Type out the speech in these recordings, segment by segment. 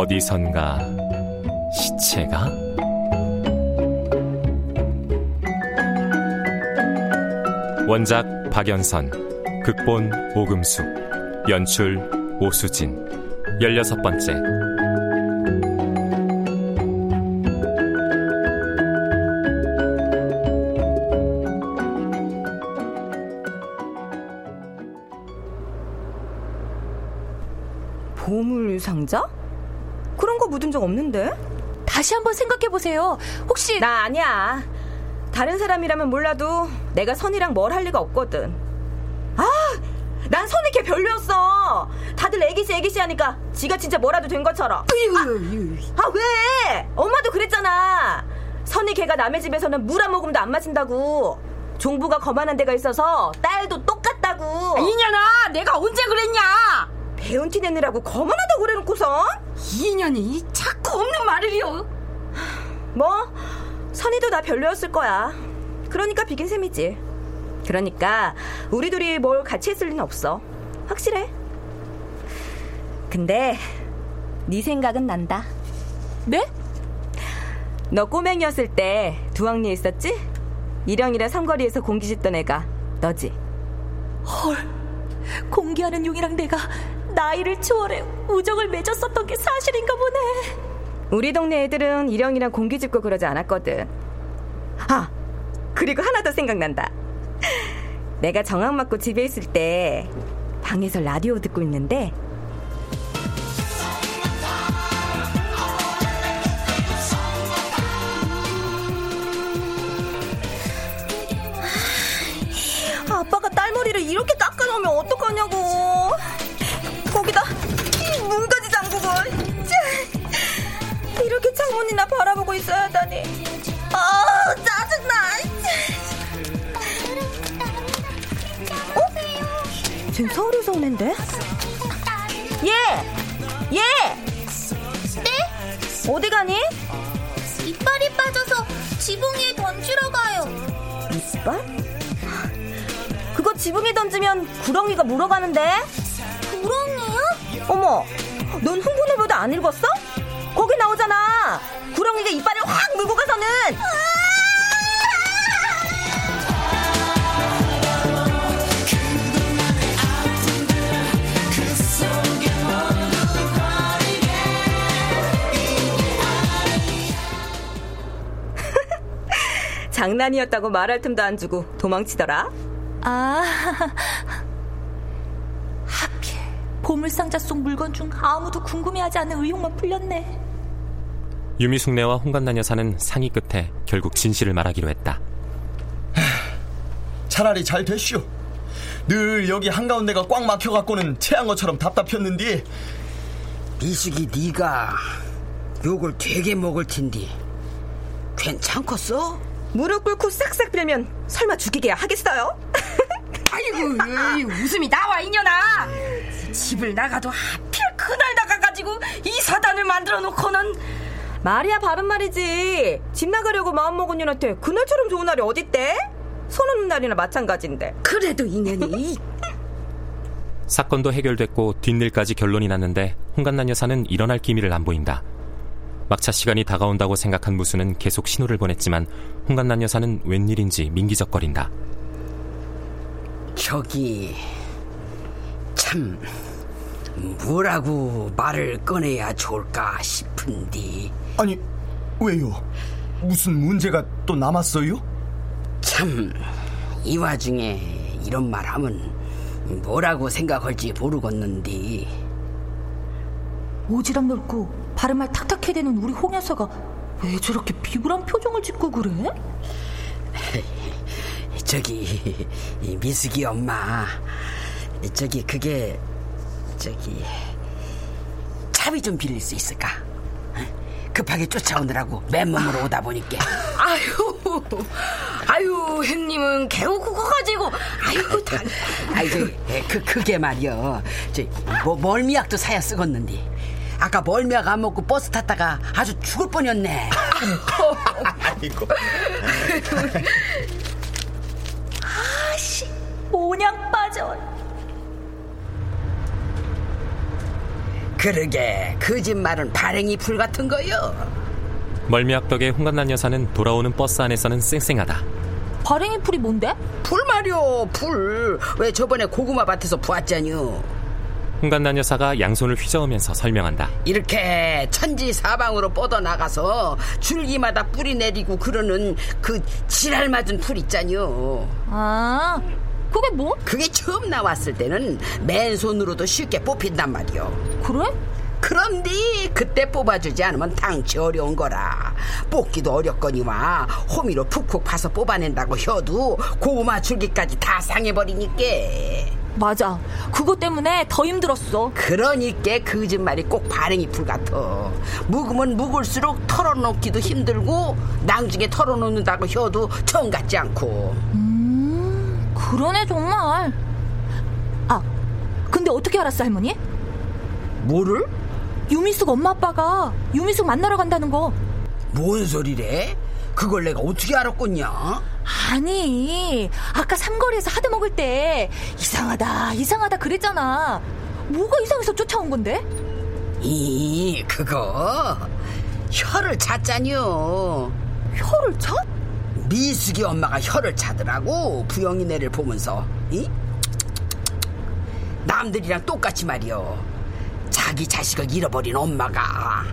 어디선가 시체가? 원작 박연선 극본 오금숙 연출 오수진. 16번째 묻은 적 없는데? 다시 한번 생각해 보세요. 혹시 나 아니야. 다른 사람이라면 몰라도 내가 선이랑 뭘 할 리가 없거든. 아, 난 선이 걔 별로였어. 다들 애기씨 애기씨 하니까 지가 진짜 뭐라도 된 것처럼. 아, 아, 왜? 엄마도 그랬잖아. 선이 걔가 남의 집에서는 물 한 모금도 안 마신다고. 종부가 거만한 데가 있어서 딸도 똑같다고. 이년아, 내가 언제 그랬냐? 배운 티 내느라고 거만하다고 그래놓고선? 이년이 자꾸 없는 말을요. 뭐 선이도 나 별로였을 거야. 그러니까 비긴 셈이지. 그러니까 우리 둘이 뭘 같이 했을 리는 없어. 확실해. 근데 네 생각은 난다. 네? 너 꼬맹이였을 때 두학리에 있었지? 일영이랑 삼거리에서 공기 짓던 애가 너지. 헐, 공기하는 용이랑 내가 나이를 초월해 우정을 맺었었던 게 사실인가 보네. 우리 동네 애들은 일영이랑 공기 짚고 그러지 않았거든. 아, 그리고 하나 더 생각난다. 내가 정학 맞고 집에 있을 때 방에서 라디오 듣고 있는데 아빠가 딸 머리를 이렇게 깎아놓으면 어떡하냐고. 창문이나 바라보고 있어야 하다니. 아, 짜증나. 어? 지금 서울에서 오는데? 예! 예! 네? 어디 가니? 이빨이 빠져서 지붕 위에 던지러 가요. 이빨? 그거 지붕에 던지면 구렁이가 물어가는데? 구렁이요? 어머, 넌 흥분해보다 안 읽었어? 거기 나오잖아. 구렁이가 이빨을 확 물고 가서는. 장난이었다고 말할 틈도 안 주고 도망치더라. 아, 하필 보물상자 속 물건 중 아무도 궁금해하지 않는 의혹만 풀렸네. 유미숙네와 홍간난 여사는 상의 끝에 결국 진실을 말하기로 했다. 차라리 잘 됐슈. 늘 여기 한가운데가 꽉 막혀갖고는 체한 것처럼 답답했는데 미숙이 네가 욕을 되게 먹을 텐데 괜찮겠어? 무릎 꿇고 싹싹 빌면 설마 죽이게 하겠어요? 아이고 에이, 웃음이 나와 이년아 집을 나가도 하필 그날 나가가지고 이 사단을 만들어 놓고는 말이야 바른 말이지 집 나가려고 마음먹은 년한테 그날처럼 좋은 날이 어딨대? 손 없는 날이나 마찬가지인데 그래도 인연이 사건도 해결됐고 뒷일까지 결론이 났는데 홍간난 여사는 일어날 기미를 안 보인다. 막차 시간이 다가온다고 생각한 무수는 계속 신호를 보냈지만 홍간난 여사는 웬일인지 민기적거린다. 저기 참 뭐라고 말을 꺼내야 좋을까 싶은데 아니 왜요? 무슨 문제가 또 남았어요? 참 이 와중에 이런 말 하면 뭐라고 생각할지 모르겠는데 오지랖 넓고 바른말 탁탁 해대는 우리 홍 여사가 왜 저렇게 비굴한 표정을 짓고 그래? 저기 미숙이 엄마 저기 그게 저기 차비 좀 빌릴 수 있을까? 급하게 쫓아오느라고 맨몸으로 오다 보니까. 아유, 아유, 형님은 개우 그거 가지고, 아이고, 다. 아이 저, 그 그게 말이여. 저 뭐, 멀미약도 사야 쓰겄는데 아까 멀미약 안 먹고 버스 탔다가 아주 죽을 뻔했네. 아이고. 아씨, 모냥 빠져. 그러게 거짓말은 발행이 불 같은 거요 멀미약 덕에 홍간난 여사는 돌아오는 버스 안에서는 쌩쌩하다. 발행이 풀이 뭔데? 불 말이오 불왜 저번에 고구마 밭에서 부었잖요 홍간난 여사가 양손을 휘저으면서 설명한다. 이렇게 천지 사방으로 뻗어 나가서 줄기마다 뿌리 내리고 그러는 그 지랄 맞은 풀 있잖요 아, 그게 뭐? 그게 처음 나왔을 때는 맨손으로도 쉽게 뽑힌단 말이오 그래? 그런데 그때 뽑아주지 않으면 당치 어려운 거라 뽑기도 어렵거니와 호미로 푹푹 파서 뽑아낸다고 해도 고구마 줄기까지 다 상해버리니까 맞아. 그것 때문에 더 힘들었어. 그러니까 거짓말이 꼭 발행이 풀 같아 묵으면 묵을수록 털어놓기도 힘들고 나중에 털어놓는다고 해도 정 같지 않고 음, 그러네 정말. 아, 근데 어떻게 알았어 할머니? 뭐를? 유미숙 엄마 아빠가 유미숙 만나러 간다는 거. 뭔 소리래? 그걸 내가 어떻게 알았겠냐? 아니, 아까 삼거리에서 하드 먹을 때 이상하다, 이상하다 그랬잖아. 뭐가 이상해서 쫓아온 건데? 이 그거 혀를 찾자뇨 혀를 차? 미숙이 엄마가 혀를 차더라고. 부영이네를 보면서. 이? 남들이랑 똑같이 말이요 자기 자식을 잃어버린 엄마가.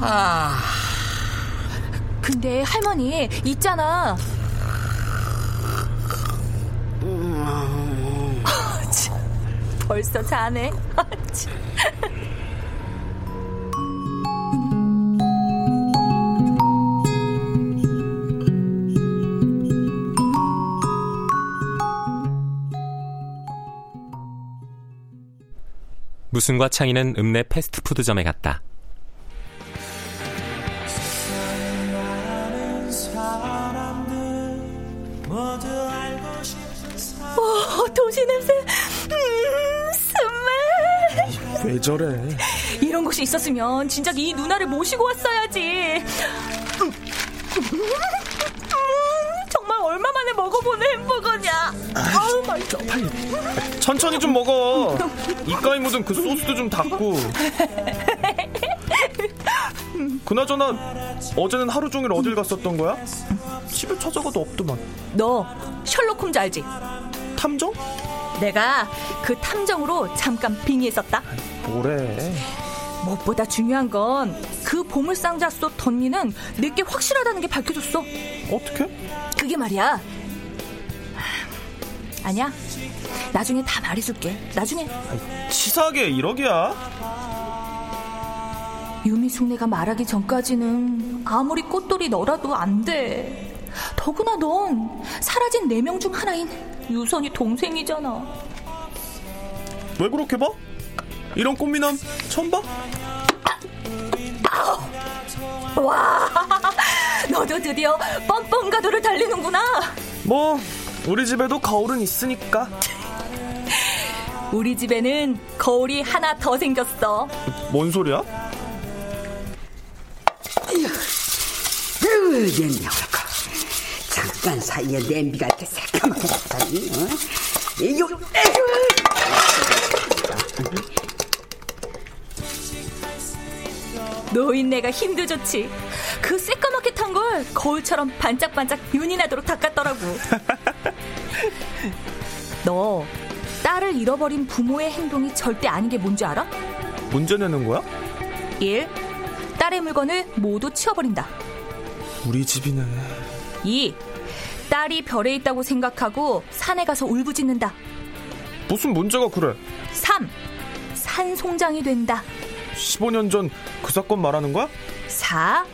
아. 근데 할머니 있잖아. 참, 벌써 자네. 참. 무순과 창희는 읍내 패스트푸드점에 갔다. 오, 도시 냄새. 음, 스멜. 왜 저래? 이런 곳이 있었으면 진작 이 누나를 모시고 왔어야지. 음, 정말 먹어보는 햄버거냐. 아우, 맛있어. 빨리 천천히 좀 먹어. 이까이 묻은 그 소스도 좀 닦고. 그나저나 어제는 하루 종일 어딜 갔었던 거야? 집에 찾아가도 없더만. 너 셜록 홈즈 알지? 탐정? 내가 그 탐정으로 잠깐 빙의했었다. 뭐래? 무엇보다 중요한 건 그 보물상자 속 덧니는 내게 확실하다는 게 밝혀졌어. 어떻게? 그게 말이야. 아니야. 나중에 다 말해줄게. 나중에. 치사하게 1억이야? 유미 숙내가 말하기 전까지는 아무리 꽃돌이 너라도 안 돼. 더구나 넌 사라진 네 명 중 하나인 유선이 동생이잖아. 왜 그렇게 봐? 이런 꽃미남 처음 봐? 와, 너도 드디어 뻔뻔 가도를 달리는구나. 뭐 우리 집에도 거울은 있으니까. 우리 집에는 거울이 하나 더 생겼어. 뭔 소리야? 으, 옛날까 잠깐 사이에 냄비가 이렇게 새까맣게 됐다니. 어? 이거, 노인네가 힘도 좋지. 그걸 거울처럼 반짝반짝 윤이 나도록 닦았더라고. 너 딸을 잃어버린 부모의 행동이 절대 아닌 게 뭔지 알아? 문제 내는 거야? 1. 딸의 물건을 모두 치워버린다. 우리 집이네. 2. 딸이 별에 있다고 생각하고 산에 가서 울부짖는다. 무슨 문제가 그래? 3. 산송장이 된다. 15년 전 그 사건 말하는 거야? 4.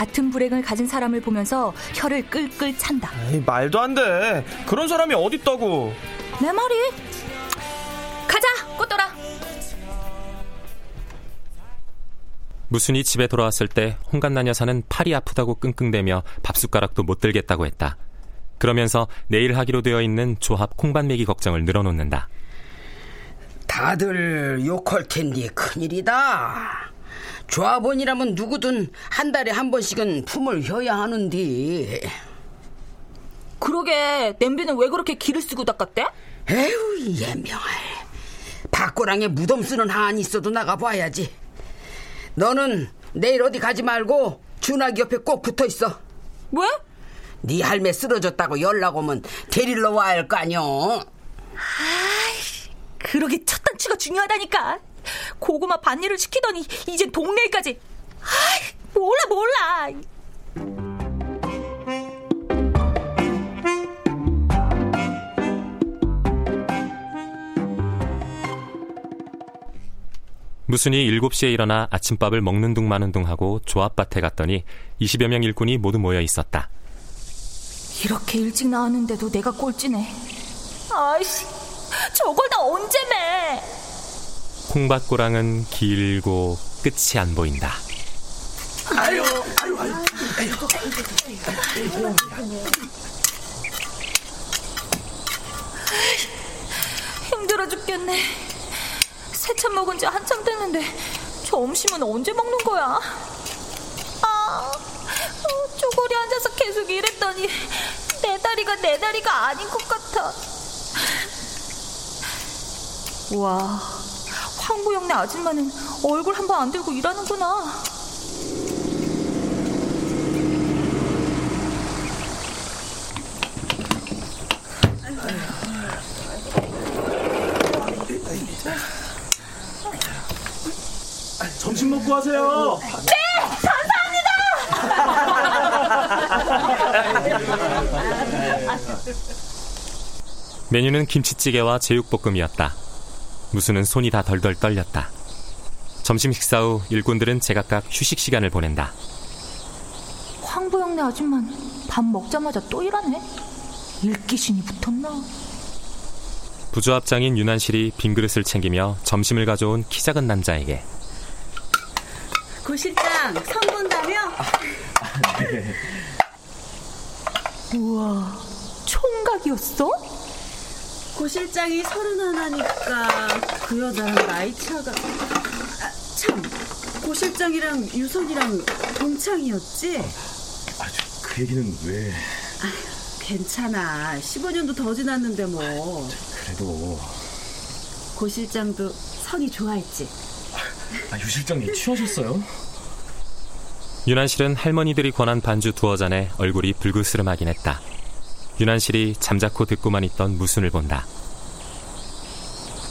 같은 불행을 가진 사람을 보면서 혀를 끌끌 찬다. 에이, 말도 안 돼. 그런 사람이 어딨다고. 내 말이. 가자, 꽃돌아. 무순이 집에 돌아왔을 때 홍간난 여사는 팔이 아프다고 끙끙대며 밥숟가락도 못 들겠다고 했다. 그러면서 내일 하기로 되어 있는 조합 콩밥 매기 걱정을 늘어놓는다. 다들 욕할 텐데 큰일이다. 조합원이라면 누구든 한 달에 한 번씩은 품을 혀야 하는데. 그러게 냄비는 왜 그렇게 기를 쓰고 닦았대? 에휴 예명할. 박고랑에 무덤 쓰는 한이 있어도 나가봐야지. 너는 내일 어디 가지 말고 준하기 옆에 꼭 붙어 있어. 왜? 네 할매 쓰러졌다고 연락 오면 데리러 와야 할 거 아니여. 아이, 그러게 첫 단추가 중요하다니까. 고구마 반일을 시키더니 이젠 동네일까지. 아이, 몰라 몰라. 무순이 7시에 일어나 아침밥을 먹는 둥 마는 둥 하고 조합밭에 갔더니 20여 명 일꾼이 모두 모여 있었다. 이렇게 일찍 나왔는데도 내가 꼴찌네. 아이씨, 저걸 다 언제 매? 콩밭고랑은 길고 끝이 안 보인다. 아유, 아유, 아유, 아유. 힘들어 죽겠네. 새참 먹은 지 한참 됐는데 점심은 언제 먹는 거야? 아, 어, 쪼고리 앉아서 계속 일했더니 내 다리가 내 다리가 아닌 것 같아. 와, 황보영네 아줌마는 얼굴 한 번 안 들고 일하는구나. 점심 먹고 하세요. 네, 감사합니다. 메뉴는 김치찌개와 제육볶음이었다. 무수는 손이 다 덜덜 떨렸다. 점심 식사 후 일꾼들은 제각각 휴식 시간을 보낸다. 황보영네 아줌마는 밥 먹자마자 또 일하네. 일기신이 붙었나? 부조합장인 윤한실이 빈 그릇을 챙기며 점심을 가져온 키 작은 남자에게 고 실장 선 본다며? 우와, 총각이었어? 고 실장이 서른 하나니까 그 여자랑 나이 차가 아, 참, 고 실장이랑 유선이랑 동창이었지? 아주 그 얘기는 왜? 괜찮아. 15년도 더 지났는데 뭐. 그래도 고 실장도 선이 좋아했지. 아, 유 실장님 취하셨어요? 윤한실은 할머니들이 권한 반주 두어 잔에 얼굴이 불그스름하긴 했다. 윤한실이 잠자코 듣고만 있던 무순을 본다.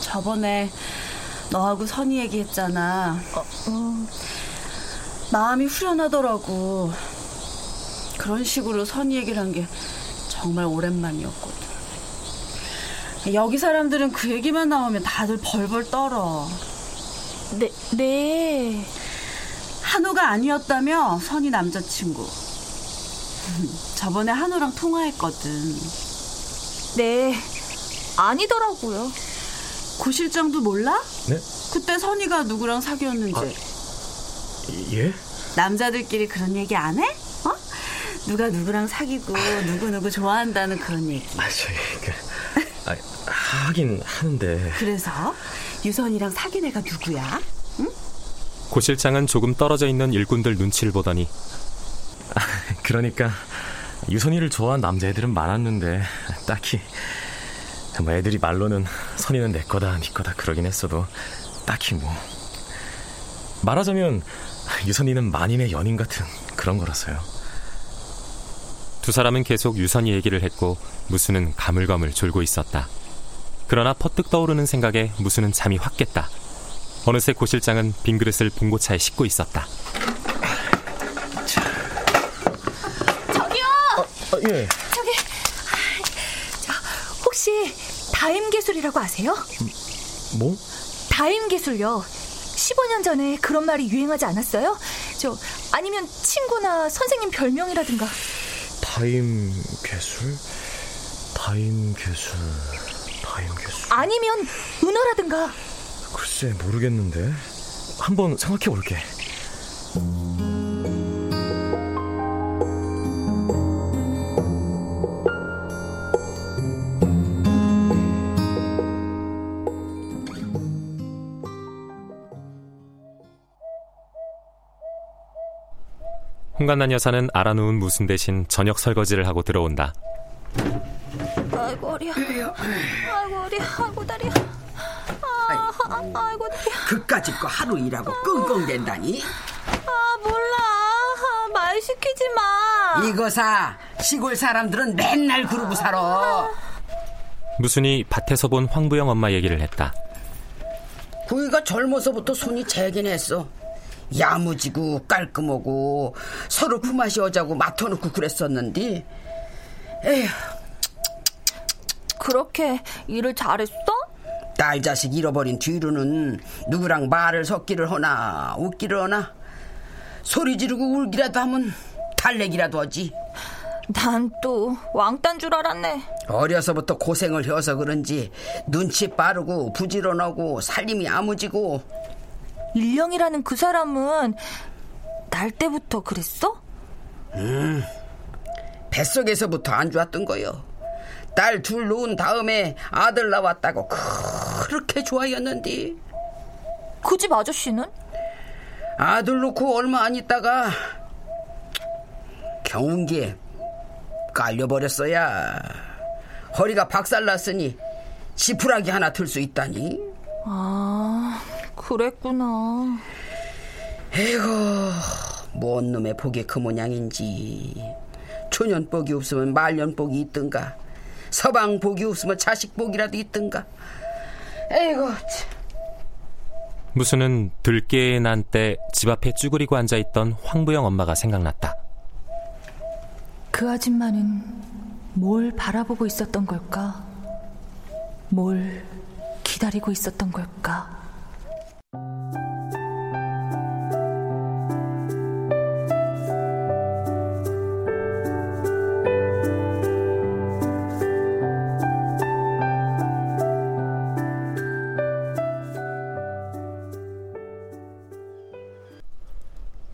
저번에 너하고 선이 얘기했잖아. 어, 마음이 후련하더라고. 그런 식으로 선이 얘기를 한 게 정말 오랜만이었거든. 여기 사람들은 그 얘기만 나오면 다들 벌벌 떨어. 네, 네. 한우가 아니었다며 선이 남자친구. 저번에 한우랑 통화했거든. 네, 아니더라고요. 고 실장도 몰라? 네? 그때 선이가 누구랑 사귀었는지. 예? 남자들끼리 그런 얘기 안 해? 어? 누가 누구랑 사귀고 누구 누구 좋아한다는 그런 얘기. 아, 저기 그, 아, 하긴 하는데. 그래서 유선이랑 사귄 애가 누구야? 응? 고 실장은 조금 떨어져 있는 일꾼들 눈치를 보더니 아, 그러니까 유선이를 좋아한 남자애들은 많았는데 딱히 뭐 애들이 말로는 선이는 내 거다 네 거다 그러긴 했어도 딱히 뭐 말하자면 유선이는 만인의 연인 같은 그런 거라서요. 두 사람은 계속 유선이 얘기를 했고 무수는 가물가물 졸고 있었다. 그러나 퍼뜩 떠오르는 생각에 무수는 잠이 확 깼다. 어느새 고 실장은 빈 그릇을 봉고차에 싣고 있었다. 저기요. 아, 예. 저기 저 혹시 다임 기술이라고 아세요? 뭐? 다임 기술요. 15년 전에 그런 말이 유행하지 않았어요? 저 아니면 친구나 선생님 별명이라든가. 다임 괴술? 다임 괴술. 다임 괴술. 아니면 은어라든가. 글쎄 모르겠는데. 한번 생각해 볼게. 홍간난 여사는 알아놓은 무슨 대신 저녁 설거지를 하고 들어온다. 아이고 어리야. 아이고 어리야. 아이고 다리야. 아, 아이고 다리야. 그까짓 거 하루 일하고 끙끙댄다니? 아 몰라. 아, 말 시키지 마. 이거 사. 시골 사람들은 맨날 그러고 살아. 무순이 밭에서 본 황부영 엄마 얘기를 했다. 구이가 젊어서부터 손이 재긴 했어. 야무지고 깔끔하고 서로 품앗이 오자고 맡아놓고 그랬었는데 에휴. 그렇게 일을 잘했어? 딸 자식 잃어버린 뒤로는 누구랑 말을 섞기를 하나 웃기를 하나? 소리 지르고 울기라도 하면 달래기라도 하지. 난 또 왕딴 줄 알았네. 어려서부터 고생을 해서 그런지 눈치 빠르고 부지런하고 살림이 야무지고 일령이라는 그 사람은 날 때부터 그랬어? 음, 뱃속에서부터 안 좋았던 거요. 딸 둘 놓은 다음에 아들 나왔다고 그렇게 좋아했는데. 그 집 아저씨는? 아들 놓고 얼마 안 있다가 경운기에 깔려버렸어야. 허리가 박살났으니 지푸라기 하나 들 수 있다니. 아... 그랬구나. 에이고, 뭔 놈의 복이 그 모양인지. 초년 복이 없으면 말년 복이 있든가. 서방 복이 없으면 자식 복이라도 있든가. 에이고, 참. 무수는 들깨에 난때 집 앞에 쭈그리고 앉아 있던 황부영 엄마가 생각났다. 그 아줌마는 뭘 바라보고 있었던 걸까? 뭘 기다리고 있었던 걸까?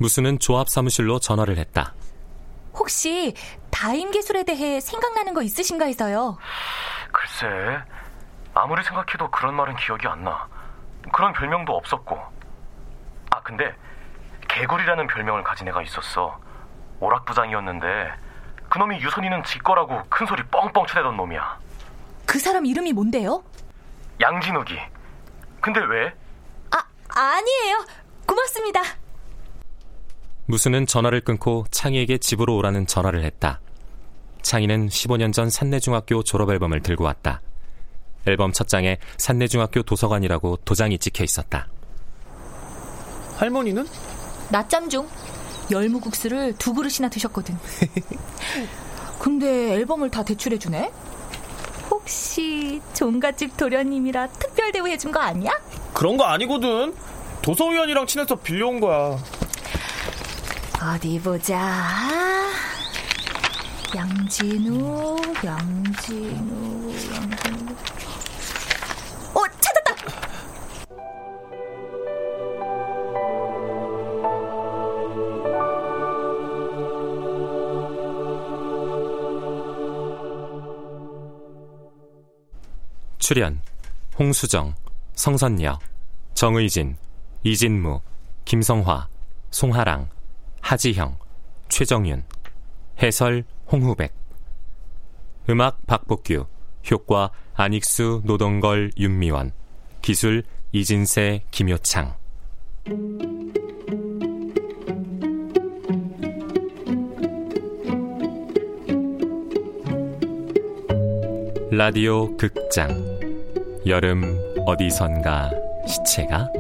무수는 조합 사무실로 전화를 했다. 혹시 다임 기술에 대해 생각나는 거 있으신가 해서요. 글쎄, 아무리 생각해도 그런 말은 기억이 안 나. 그런 별명도 없었고. 아, 근데 개구리라는 별명을 가진 애가 있었어. 오락부장이었는데 그놈이 유선이는 지 거라고 큰 소리 뻥뻥 쳐대던 놈이야. 그 사람 이름이 뭔데요? 양진욱이. 근데 왜? 아, 아니에요. 고맙습니다. 무수는 전화를 끊고 창희에게 집으로 오라는 전화를 했다. 창희는 15년 전 산내중학교 졸업 앨범을 들고 왔다. 앨범 첫 장에 산내중학교 도서관이라고 도장이 찍혀 있었다. 할머니는? 낮잠 중. 열무국수를 두 그릇이나 드셨거든. 근데 앨범을 다 대출해주네? 혹시 종갓집 도련님이라 특별 대우해준 거 아니야? 그런 거 아니거든. 도서위원이랑 친해서 빌려온 거야. 어디 보자. 양진우, 양진우, 양진우. 어, 찾았다! 출연 홍수정, 성선녀, 정의진, 이진무, 김성화, 송하랑 하지형, 최정윤, 해설 홍후백, 음악 박복규, 효과 안익수, 노동걸, 윤미원, 기술 이진세, 김효창. 라디오 극장. 여름 어디선가 시체가?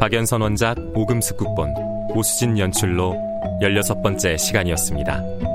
박연선 원작 오금숙 국본 오수진 연출로 16번째 시간이었습니다.